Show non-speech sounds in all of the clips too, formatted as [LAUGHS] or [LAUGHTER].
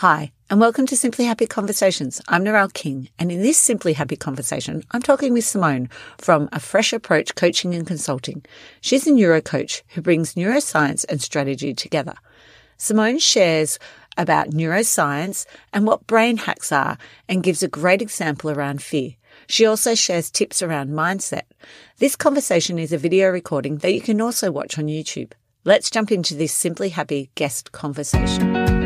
Hi, and welcome to Simply Happy Conversations. I'm Narelle King, and in this Simply Happy conversation, I'm talking with Simone from A Fresh Approach Coaching and Consulting. She's a neuro coach who brings neuroscience and strategy together. Simone shares about neuroscience and what brain hacks are and gives a great example around fear. She also shares tips around mindset. This conversation is a video recording that you can also watch on YouTube. Let's jump into this Simply Happy guest conversation.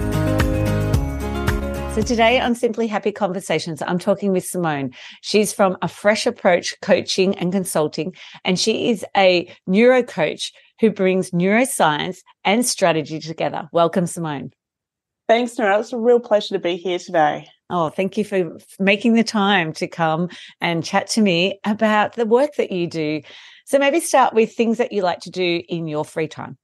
So today on Simply Happy Conversations, I'm talking with Simone. She's from A Fresh Approach Coaching and Consulting, and she is a neuro coach who brings neuroscience and strategy together. Welcome, Simone. Thanks, Nora. It's a real pleasure to be here today. Oh, thank you for making the time to come and chat to me about the work that you do. So maybe start with things that you like to do in your free time.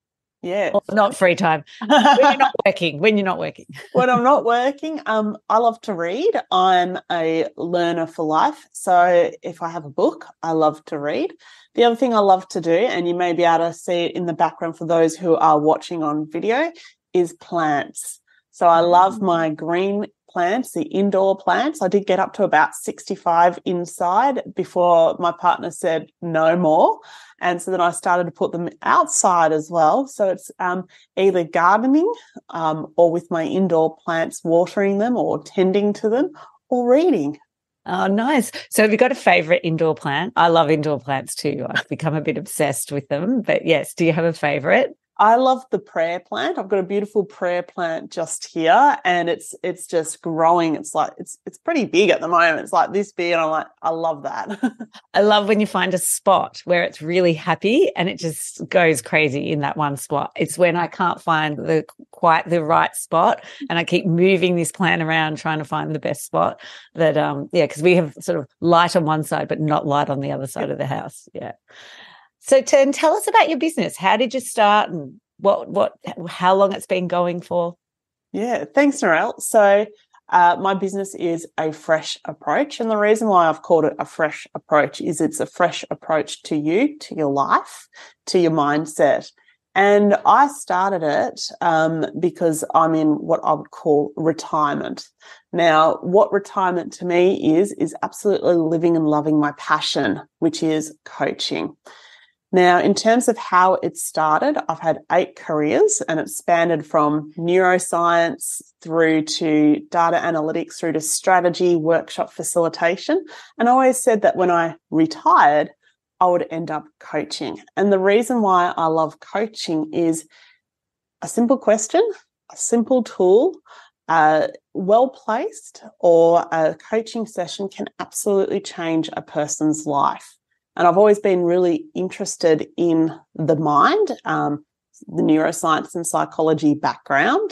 Yeah. not free time. when you're not [LAUGHS] working. When you're not working. when I'm not working, um, I love to read. I'm a learner for life. So if I have a book, I love to read. The other thing I love to do, and you may be able to see it in the background for those who are watching on video, is plants. So I love mm. my green plants, the indoor plants. I did get up to about 65 inside before my partner said no more. And so then I started to put them outside as well. So it's um, either gardening um, or with my indoor plants, watering them or tending to them or reading. Oh, nice. So have you got a favorite indoor plant? I love indoor plants too. I've become a bit obsessed with them. But yes, do you have a favorite? I love the prayer plant. I've got a beautiful prayer plant just here and it's it's just growing. It's like it's it's pretty big at the moment. It's like this big and I'm like I love that. [LAUGHS] I love when you find a spot where it's really happy and it just goes crazy in that one spot. It's when I can't find the quite the right spot and I keep moving this plant around trying to find the best spot that um yeah because we have sort of light on one side but not light on the other side of the house. Yeah. So, Turn, tell us about your business. How did you start, and what, what, how long it's been going for? Yeah, thanks, Narelle. So, uh, my business is a fresh approach, and the reason why I've called it a fresh approach is it's a fresh approach to you, to your life, to your mindset. And I started it um, because I'm in what I would call retirement. Now, what retirement to me is, is absolutely living and loving my passion, which is coaching. Now, in terms of how it started, I've had eight careers and it spanned from neuroscience through to data analytics, through to strategy, workshop facilitation. And I always said that when I retired, I would end up coaching. And the reason why I love coaching is a simple question, a simple tool, uh, well placed, or a coaching session can absolutely change a person's life. And I've always been really interested in the mind, um, the neuroscience and psychology background.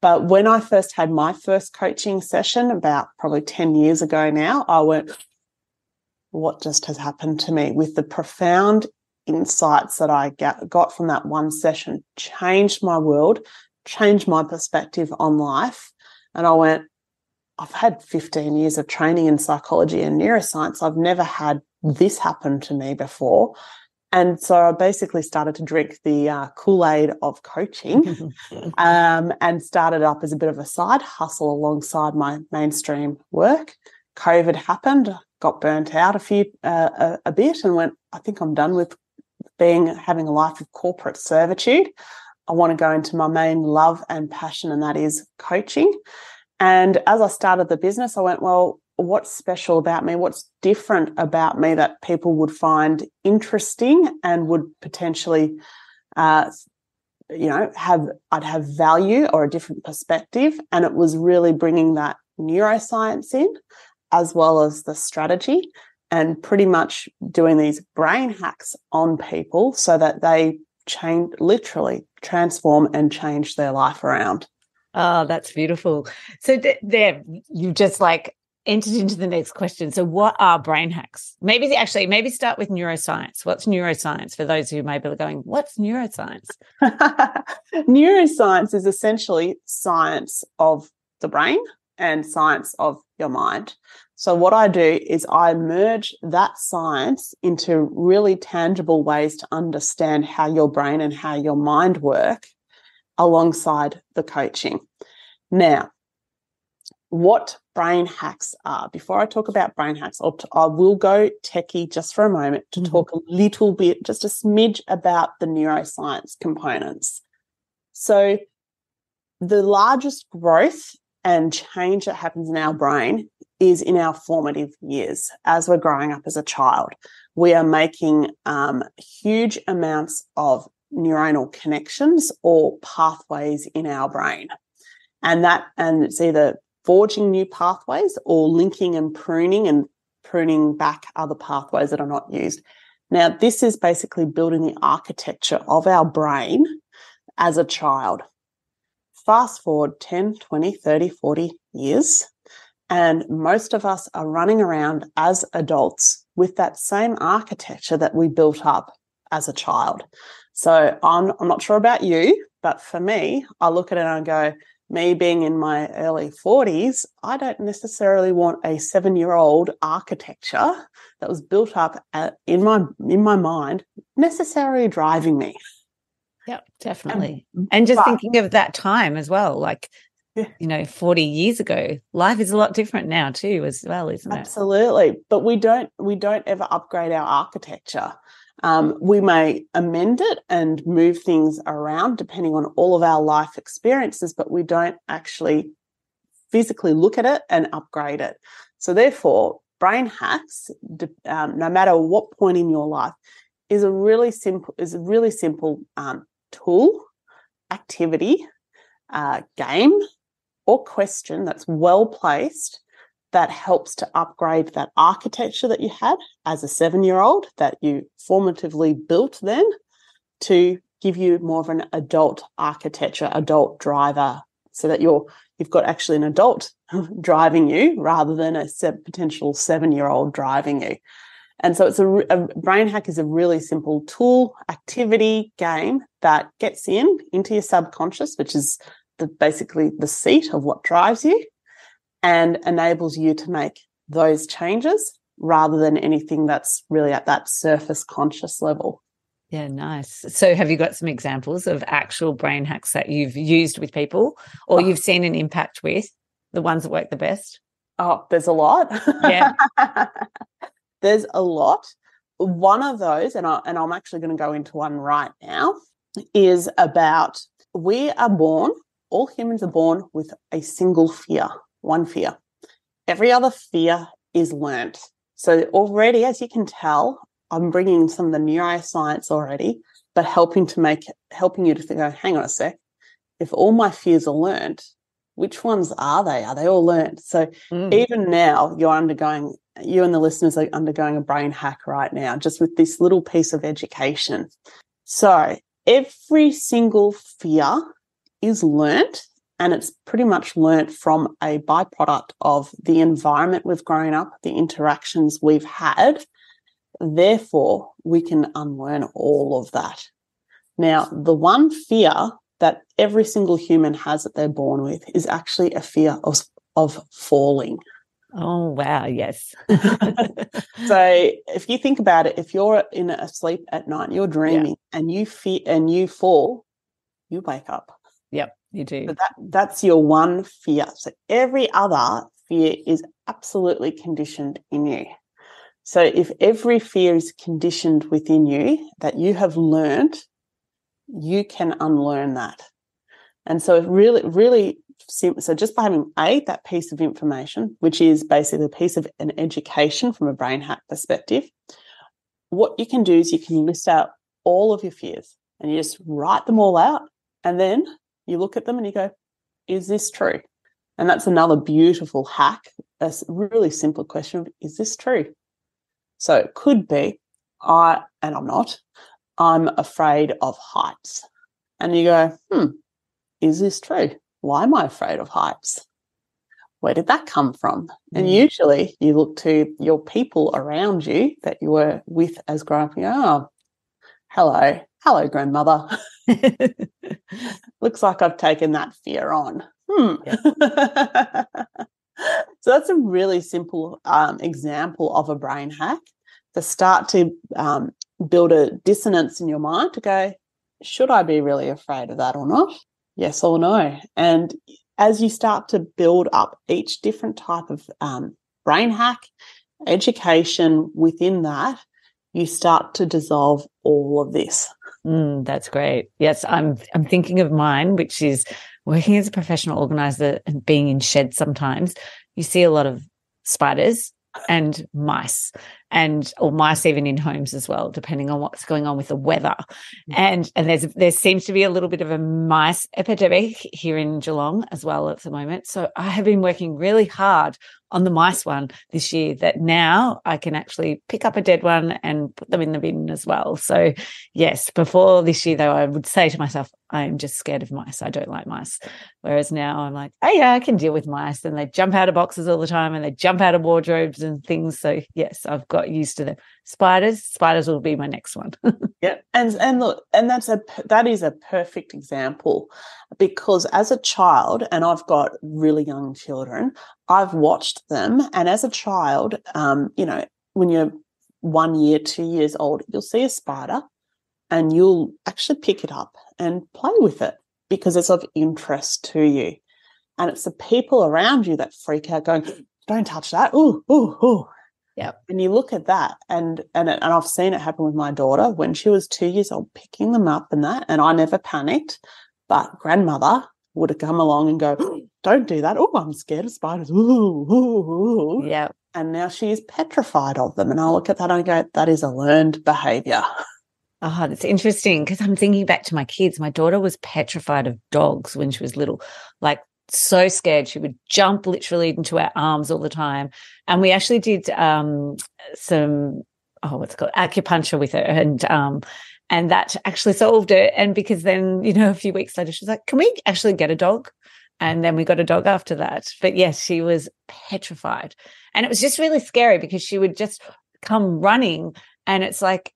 But when I first had my first coaching session about probably 10 years ago now, I went, what just has happened to me with the profound insights that I got from that one session changed my world, changed my perspective on life. And I went, I've had 15 years of training in psychology and neuroscience. I've never had this happen to me before. And so I basically started to drink the uh, Kool Aid of coaching [LAUGHS] um, and started up as a bit of a side hustle alongside my mainstream work. COVID happened, got burnt out a few, uh, a, a bit, and went, I think I'm done with being having a life of corporate servitude. I want to go into my main love and passion, and that is coaching. And as I started the business, I went, well, what's special about me, what's different about me that people would find interesting and would potentially, uh, you know, have, I'd have value or a different perspective. And it was really bringing that neuroscience in as well as the strategy and pretty much doing these brain hacks on people so that they change, literally transform and change their life around. Oh, that's beautiful. So th- there, you just like entered into the next question. So, what are brain hacks? Maybe actually, maybe start with neuroscience. What's neuroscience for those who may be going, What's neuroscience? [LAUGHS] neuroscience is essentially science of the brain and science of your mind. So, what I do is I merge that science into really tangible ways to understand how your brain and how your mind work alongside the coaching. Now, what brain hacks are. Before I talk about brain hacks, I'll t- I will go techie just for a moment to mm-hmm. talk a little bit, just a smidge about the neuroscience components. So, the largest growth and change that happens in our brain is in our formative years as we're growing up as a child. We are making um, huge amounts of neuronal connections or pathways in our brain. And that, and it's either forging new pathways or linking and pruning and pruning back other pathways that are not used. Now, this is basically building the architecture of our brain as a child. Fast forward 10, 20, 30, 40 years, and most of us are running around as adults with that same architecture that we built up as a child. So I'm, I'm not sure about you, but for me, I look at it and I go, me being in my early 40s, I don't necessarily want a seven year old architecture that was built up at, in my in my mind necessarily driving me. Yep, um, definitely. And, and just but, thinking of that time as well, like yeah. you know, 40 years ago, life is a lot different now too, as well, isn't it? Absolutely. But we don't we don't ever upgrade our architecture. Um, we may amend it and move things around depending on all of our life experiences, but we don't actually physically look at it and upgrade it. So, therefore, brain hacks, um, no matter what point in your life, is a really simple is a really simple um, tool, activity, uh, game, or question that's well placed that helps to upgrade that architecture that you had as a seven year old that you formatively built then to give you more of an adult architecture, adult driver, so that you're you've got actually an adult [LAUGHS] driving you rather than a potential seven year old driving you. And so it's a, a, brain hack is a really simple tool, activity, game that gets in into your subconscious, which is the, basically the seat of what drives you and enables you to make those changes rather than anything that's really at that surface conscious level. Yeah, nice. So, have you got some examples of actual brain hacks that you've used with people or oh. you've seen an impact with the ones that work the best? Oh, there's a lot. Yeah. [LAUGHS] there's a lot. One of those, and, I, and I'm actually going to go into one right now, is about we are born, all humans are born with a single fear one fear. Every other fear is learnt. So already, as you can tell, I'm bringing some of the neuroscience already, but helping to make, helping you to think, oh, hang on a sec. If all my fears are learnt, which ones are they? Are they all learned? So mm. even now, you're undergoing, you and the listeners are undergoing a brain hack right now, just with this little piece of education. So every single fear is learnt and it's pretty much learnt from a byproduct of the environment we've grown up, the interactions we've had. Therefore, we can unlearn all of that. Now, the one fear that every single human has that they're born with is actually a fear of, of falling. Oh, wow. Yes. [LAUGHS] so if you think about it, if you're in a sleep at night, you're dreaming yeah. and you fear and you fall, you wake up. Yep. You do. So that, that's your one fear. So every other fear is absolutely conditioned in you. So if every fear is conditioned within you that you have learned, you can unlearn that. And so it really, really simple. So just by having a that piece of information, which is basically a piece of an education from a brain hack perspective, what you can do is you can list out all of your fears and you just write them all out. And then you look at them and you go, is this true? And that's another beautiful hack, a really simple question of, is this true? So it could be, I, and I'm not, I'm afraid of heights. And you go, hmm, is this true? why am I afraid of heights? Where did that come from? Mm. And usually you look to your people around you that you were with as growing up, oh, hello, hello, grandmother. [LAUGHS] Looks like I've taken that fear on. Hmm. Yeah. [LAUGHS] so that's a really simple um, example of a brain hack to start to um, build a dissonance in your mind to go, should I be really afraid of that or not? Yes or no? And as you start to build up each different type of um, brain hack, education within that, you start to dissolve all of this. Mm, that's great. Yes, I'm I'm thinking of mine, which is working as a professional organizer and being in sheds sometimes. You see a lot of spiders and mice and or mice even in homes as well depending on what's going on with the weather mm. and and there's there seems to be a little bit of a mice epidemic here in Geelong as well at the moment so I have been working really hard on the mice one this year that now I can actually pick up a dead one and put them in the bin as well. So, yes, before this year, though, I would say to myself, I'm just scared of mice. I don't like mice. Whereas now I'm like, oh, yeah, I can deal with mice. And they jump out of boxes all the time and they jump out of wardrobes and things. So, yes, I've got used to them. Spiders, spiders will be my next one. [LAUGHS] yeah. And, and look, and that's a, that is a perfect example because as a child, and I've got really young children, I've watched them. And as a child, um, you know, when you're one year, two years old, you'll see a spider and you'll actually pick it up and play with it because it's of interest to you. And it's the people around you that freak out going, don't touch that. Ooh, ooh, ooh. Yeah. And you look at that and and it, and I've seen it happen with my daughter when she was 2 years old picking them up and that and I never panicked but grandmother would have come along and go, [GASPS] "Don't do that. Oh, I'm scared of spiders." Ooh, ooh, ooh. Yeah. And now she is petrified of them. And I look at that and I go, "That is a learned behavior." Oh, that's interesting because I'm thinking back to my kids. My daughter was petrified of dogs when she was little, like so scared she would jump literally into our arms all the time. And we actually did um, some oh, what's it called acupuncture with her, and um, and that actually solved it. And because then, you know, a few weeks later, she's like, can we actually get a dog? And then we got a dog after that. But yes, she was petrified. And it was just really scary because she would just come running. And it's like,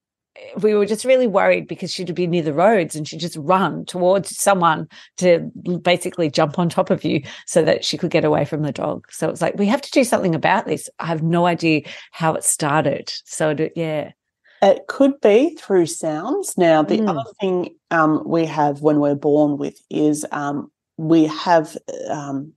we were just really worried because she'd be near the roads and she'd just run towards someone to basically jump on top of you so that she could get away from the dog. So it's like, we have to do something about this. I have no idea how it started. So, yeah. It could be through sounds. Now, the mm. other thing um, we have when we're born with is um, we have um,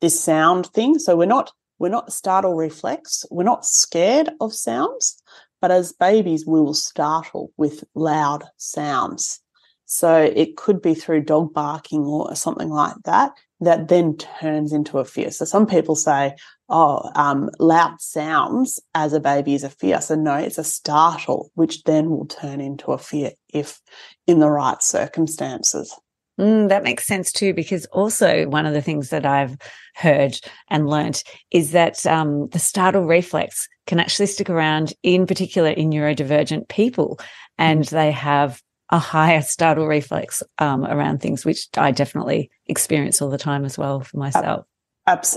this sound thing. So we're not we're not startle reflex. We're not scared of sounds, but as babies, we will startle with loud sounds. So it could be through dog barking or something like that that then turns into a fear. So some people say, oh, um, loud sounds as a baby is a fear. So no, it's a startle, which then will turn into a fear if in the right circumstances. Mm, that makes sense too, because also one of the things that I've heard and learnt is that um, the startle reflex can actually stick around, in particular in neurodivergent people, and mm. they have a higher startle reflex um, around things, which I definitely experience all the time as well for myself.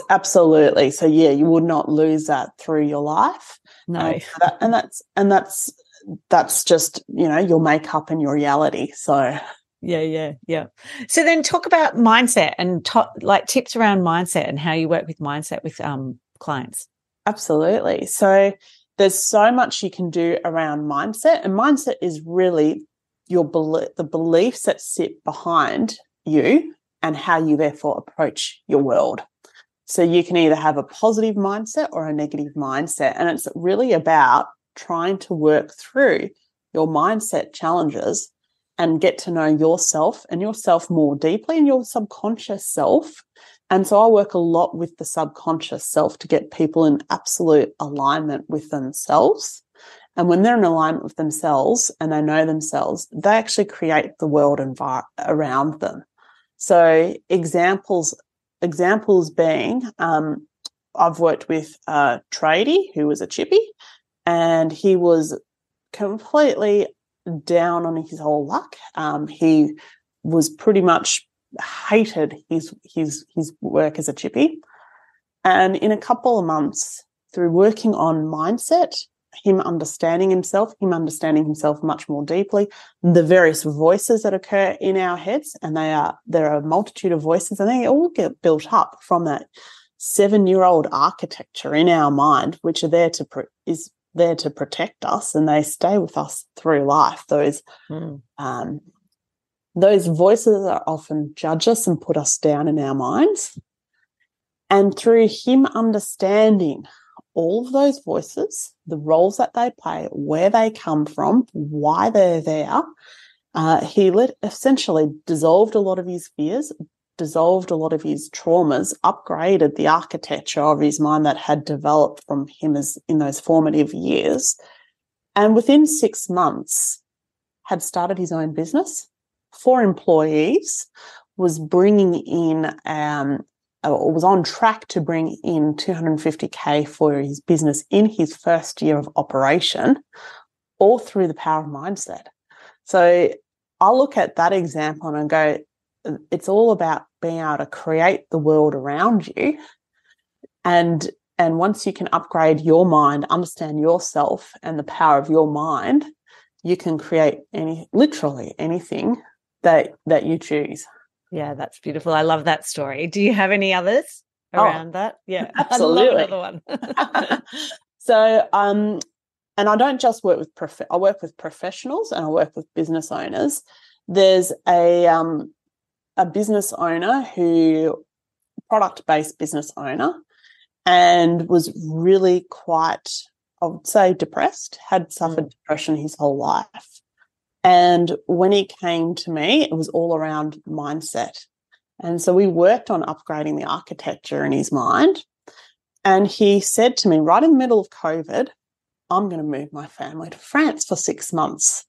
absolutely. So yeah, you would not lose that through your life. No, um, that, and that's and that's that's just you know your makeup and your reality. So yeah, yeah, yeah. So then talk about mindset and to- like tips around mindset and how you work with mindset with um, clients. Absolutely. So there's so much you can do around mindset, and mindset is really your belief, the beliefs that sit behind you and how you therefore approach your world. So you can either have a positive mindset or a negative mindset. And it's really about trying to work through your mindset challenges and get to know yourself and yourself more deeply and your subconscious self. And so I work a lot with the subconscious self to get people in absolute alignment with themselves and when they're in alignment with themselves and they know themselves, they actually create the world envi- around them. So examples, examples being, um, I've worked with a tradie who was a chippy and he was completely down on his whole luck. Um, he was pretty much hated his his his work as a chippy. And in a couple of months, through working on mindset, him understanding himself, him understanding himself much more deeply, the various voices that occur in our heads, and they are there are a multitude of voices, and they all get built up from that seven-year-old architecture in our mind, which are there to is there to protect us, and they stay with us through life. Those mm. um, those voices are often judge us and put us down in our minds. And through him understanding all of those voices, the roles that they play, where they come from, why they're there, uh, he let, essentially dissolved a lot of his fears, dissolved a lot of his traumas, upgraded the architecture of his mind that had developed from him as in those formative years. And within six months, had started his own business four employees, was bringing in um, or was on track to bring in 250k for his business in his first year of operation, all through the power of mindset. So I look at that example and go, it's all about being able to create the world around you. And and once you can upgrade your mind, understand yourself and the power of your mind, you can create any literally anything that that you choose. Yeah, that's beautiful. I love that story. Do you have any others oh, around oh, that? Yeah, [LAUGHS] absolutely. another one. [LAUGHS] [LAUGHS] so, um, and I don't just work with prof- I work with professionals and I work with business owners. There's a um, a business owner who product based business owner and was really quite I would say depressed, had suffered mm. depression his whole life. And when he came to me, it was all around mindset. And so we worked on upgrading the architecture in his mind. And he said to me, right in the middle of COVID, I'm going to move my family to France for six months.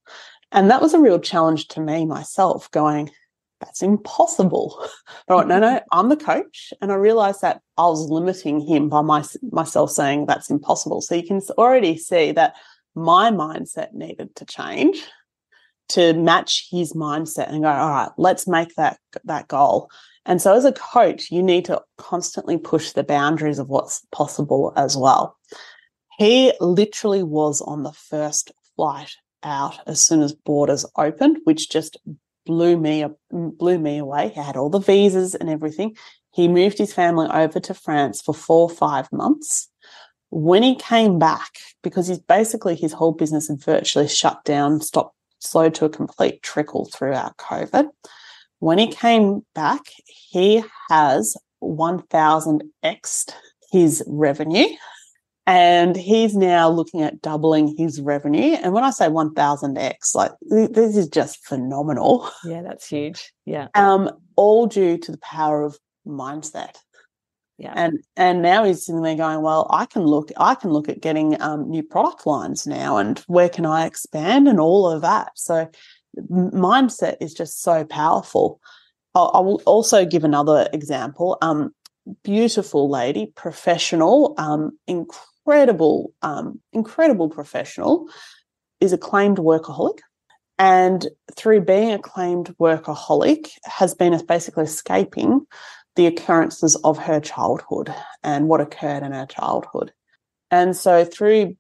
And that was a real challenge to me myself, going, that's impossible. [LAUGHS] No, no, [LAUGHS] I'm the coach. And I realized that I was limiting him by my, myself saying that's impossible. So you can already see that my mindset needed to change to match his mindset and go, all right, let's make that that goal. And so as a coach, you need to constantly push the boundaries of what's possible as well. He literally was on the first flight out as soon as borders opened, which just blew me blew me away. He had all the visas and everything. He moved his family over to France for four or five months. When he came back, because he's basically his whole business had virtually shut down, stopped slowed to a complete trickle throughout COVID. When he came back, he has 1000x his revenue and he's now looking at doubling his revenue. And when I say 1000x, like this is just phenomenal. Yeah, that's huge. Yeah. Um, all due to the power of mindset. Yeah. And and now he's sitting there going, well, I can look, I can look at getting um, new product lines now, and where can I expand, and all of that. So mindset is just so powerful. I'll, I will also give another example. Um, beautiful lady, professional, um, incredible, um, incredible professional, is acclaimed workaholic. And through being acclaimed workaholic, has been basically escaping the occurrences of her childhood and what occurred in her childhood. And so, through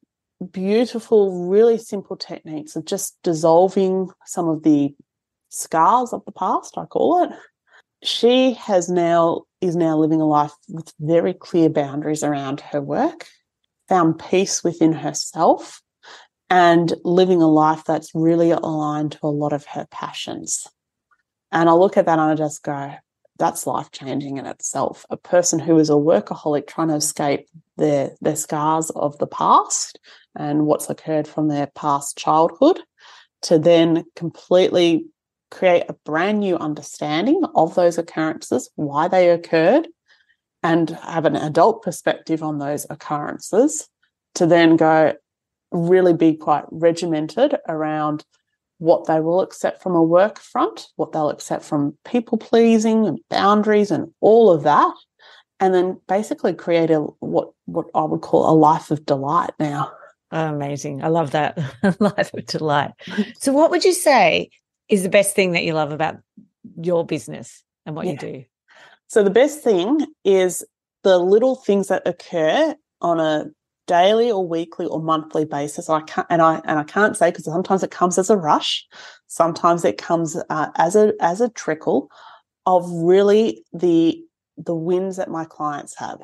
beautiful, really simple techniques of just dissolving some of the scars of the past, I call it, she has now is now living a life with very clear boundaries around her work, found peace within herself, and living a life that's really aligned to a lot of her passions. And I look at that and I just go, that's life changing in itself. A person who is a workaholic trying to escape their their scars of the past and what's occurred from their past childhood to then completely create a brand new understanding of those occurrences, why they occurred, and have an adult perspective on those occurrences to then go really be quite regimented around what they will accept from a work front, what they'll accept from people pleasing and boundaries and all of that. And then basically create a what what I would call a life of delight now. Oh, amazing. I love that. [LAUGHS] life of delight. So what would you say is the best thing that you love about your business and what yeah. you do. So the best thing is the little things that occur on a daily or weekly or monthly basis. I can't, and I and I can't say because sometimes it comes as a rush, sometimes it comes uh, as a as a trickle of really the the wins that my clients have.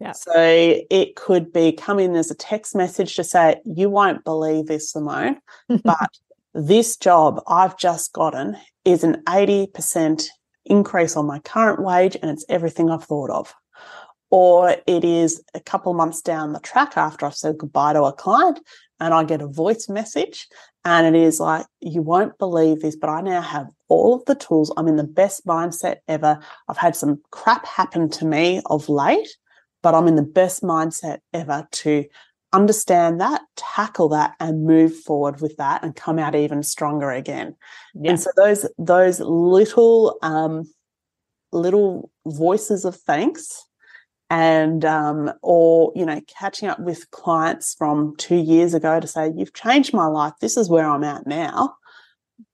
Yeah. So it could be come in as a text message to say, "You won't believe this, Simone, [LAUGHS] but this job I've just gotten is an eighty percent increase on my current wage, and it's everything I've thought of." or it is a couple months down the track after I've said goodbye to a client and I get a voice message and it is like, you won't believe this, but I now have all of the tools. I'm in the best mindset ever. I've had some crap happen to me of late, but I'm in the best mindset ever to understand that, tackle that, and move forward with that and come out even stronger again. Yeah. And so those those little um, little voices of thanks and um, or you know catching up with clients from two years ago to say you've changed my life. This is where i'm at now.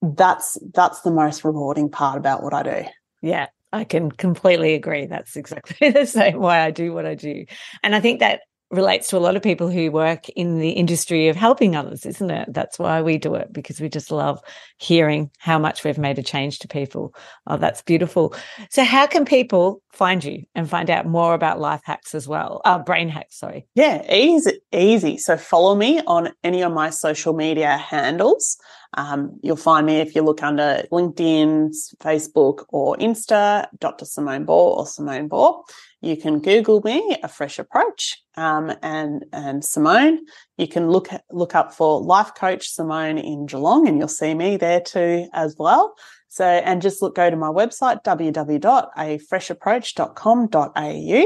That's that's the most rewarding part about what i do. Yeah i can completely agree. That's exactly [LAUGHS] the same way i do what i do. And i think that relates to a lot of people who work in the industry of helping others, isn't it? That's why we do it because we just love hearing how much we've made a change to people. Oh, that's beautiful. So, how can people find you and find out more about life hacks as well? Uh, brain hacks, sorry. Yeah, easy, easy. So, follow me on any of my social media handles. Um, you'll find me if you look under LinkedIn, Facebook, or Insta, Dr. Simone Boer or Simone Boer. You can Google me, a fresh approach, um, and and Simone. You can look look up for life coach Simone in Geelong, and you'll see me there too as well. So, and just look go to my website www.afreshapproach.com.au,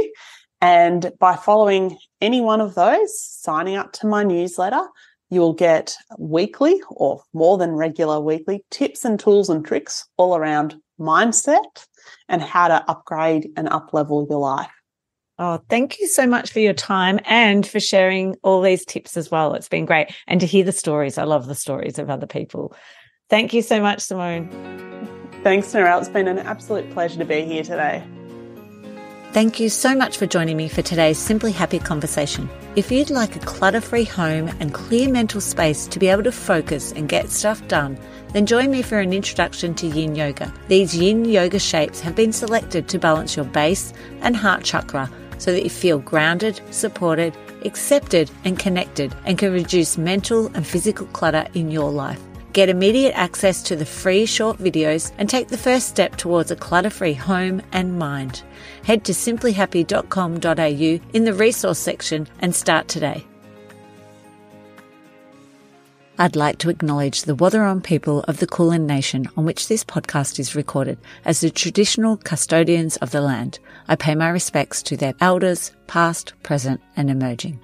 and by following any one of those, signing up to my newsletter, you will get weekly or more than regular weekly tips and tools and tricks all around mindset and how to upgrade and uplevel your life. Oh, thank you so much for your time and for sharing all these tips as well. It's been great. And to hear the stories. I love the stories of other people. Thank you so much, Simone. Thanks, Narelle. It's been an absolute pleasure to be here today. Thank you so much for joining me for today's Simply Happy conversation. If you'd like a clutter free home and clear mental space to be able to focus and get stuff done, then join me for an introduction to yin yoga. These yin yoga shapes have been selected to balance your base and heart chakra so that you feel grounded, supported, accepted, and connected, and can reduce mental and physical clutter in your life. Get immediate access to the free short videos and take the first step towards a clutter free home and mind. Head to simplyhappy.com.au in the resource section and start today. I'd like to acknowledge the Wathaurong people of the Kulin Nation on which this podcast is recorded as the traditional custodians of the land. I pay my respects to their elders, past, present, and emerging.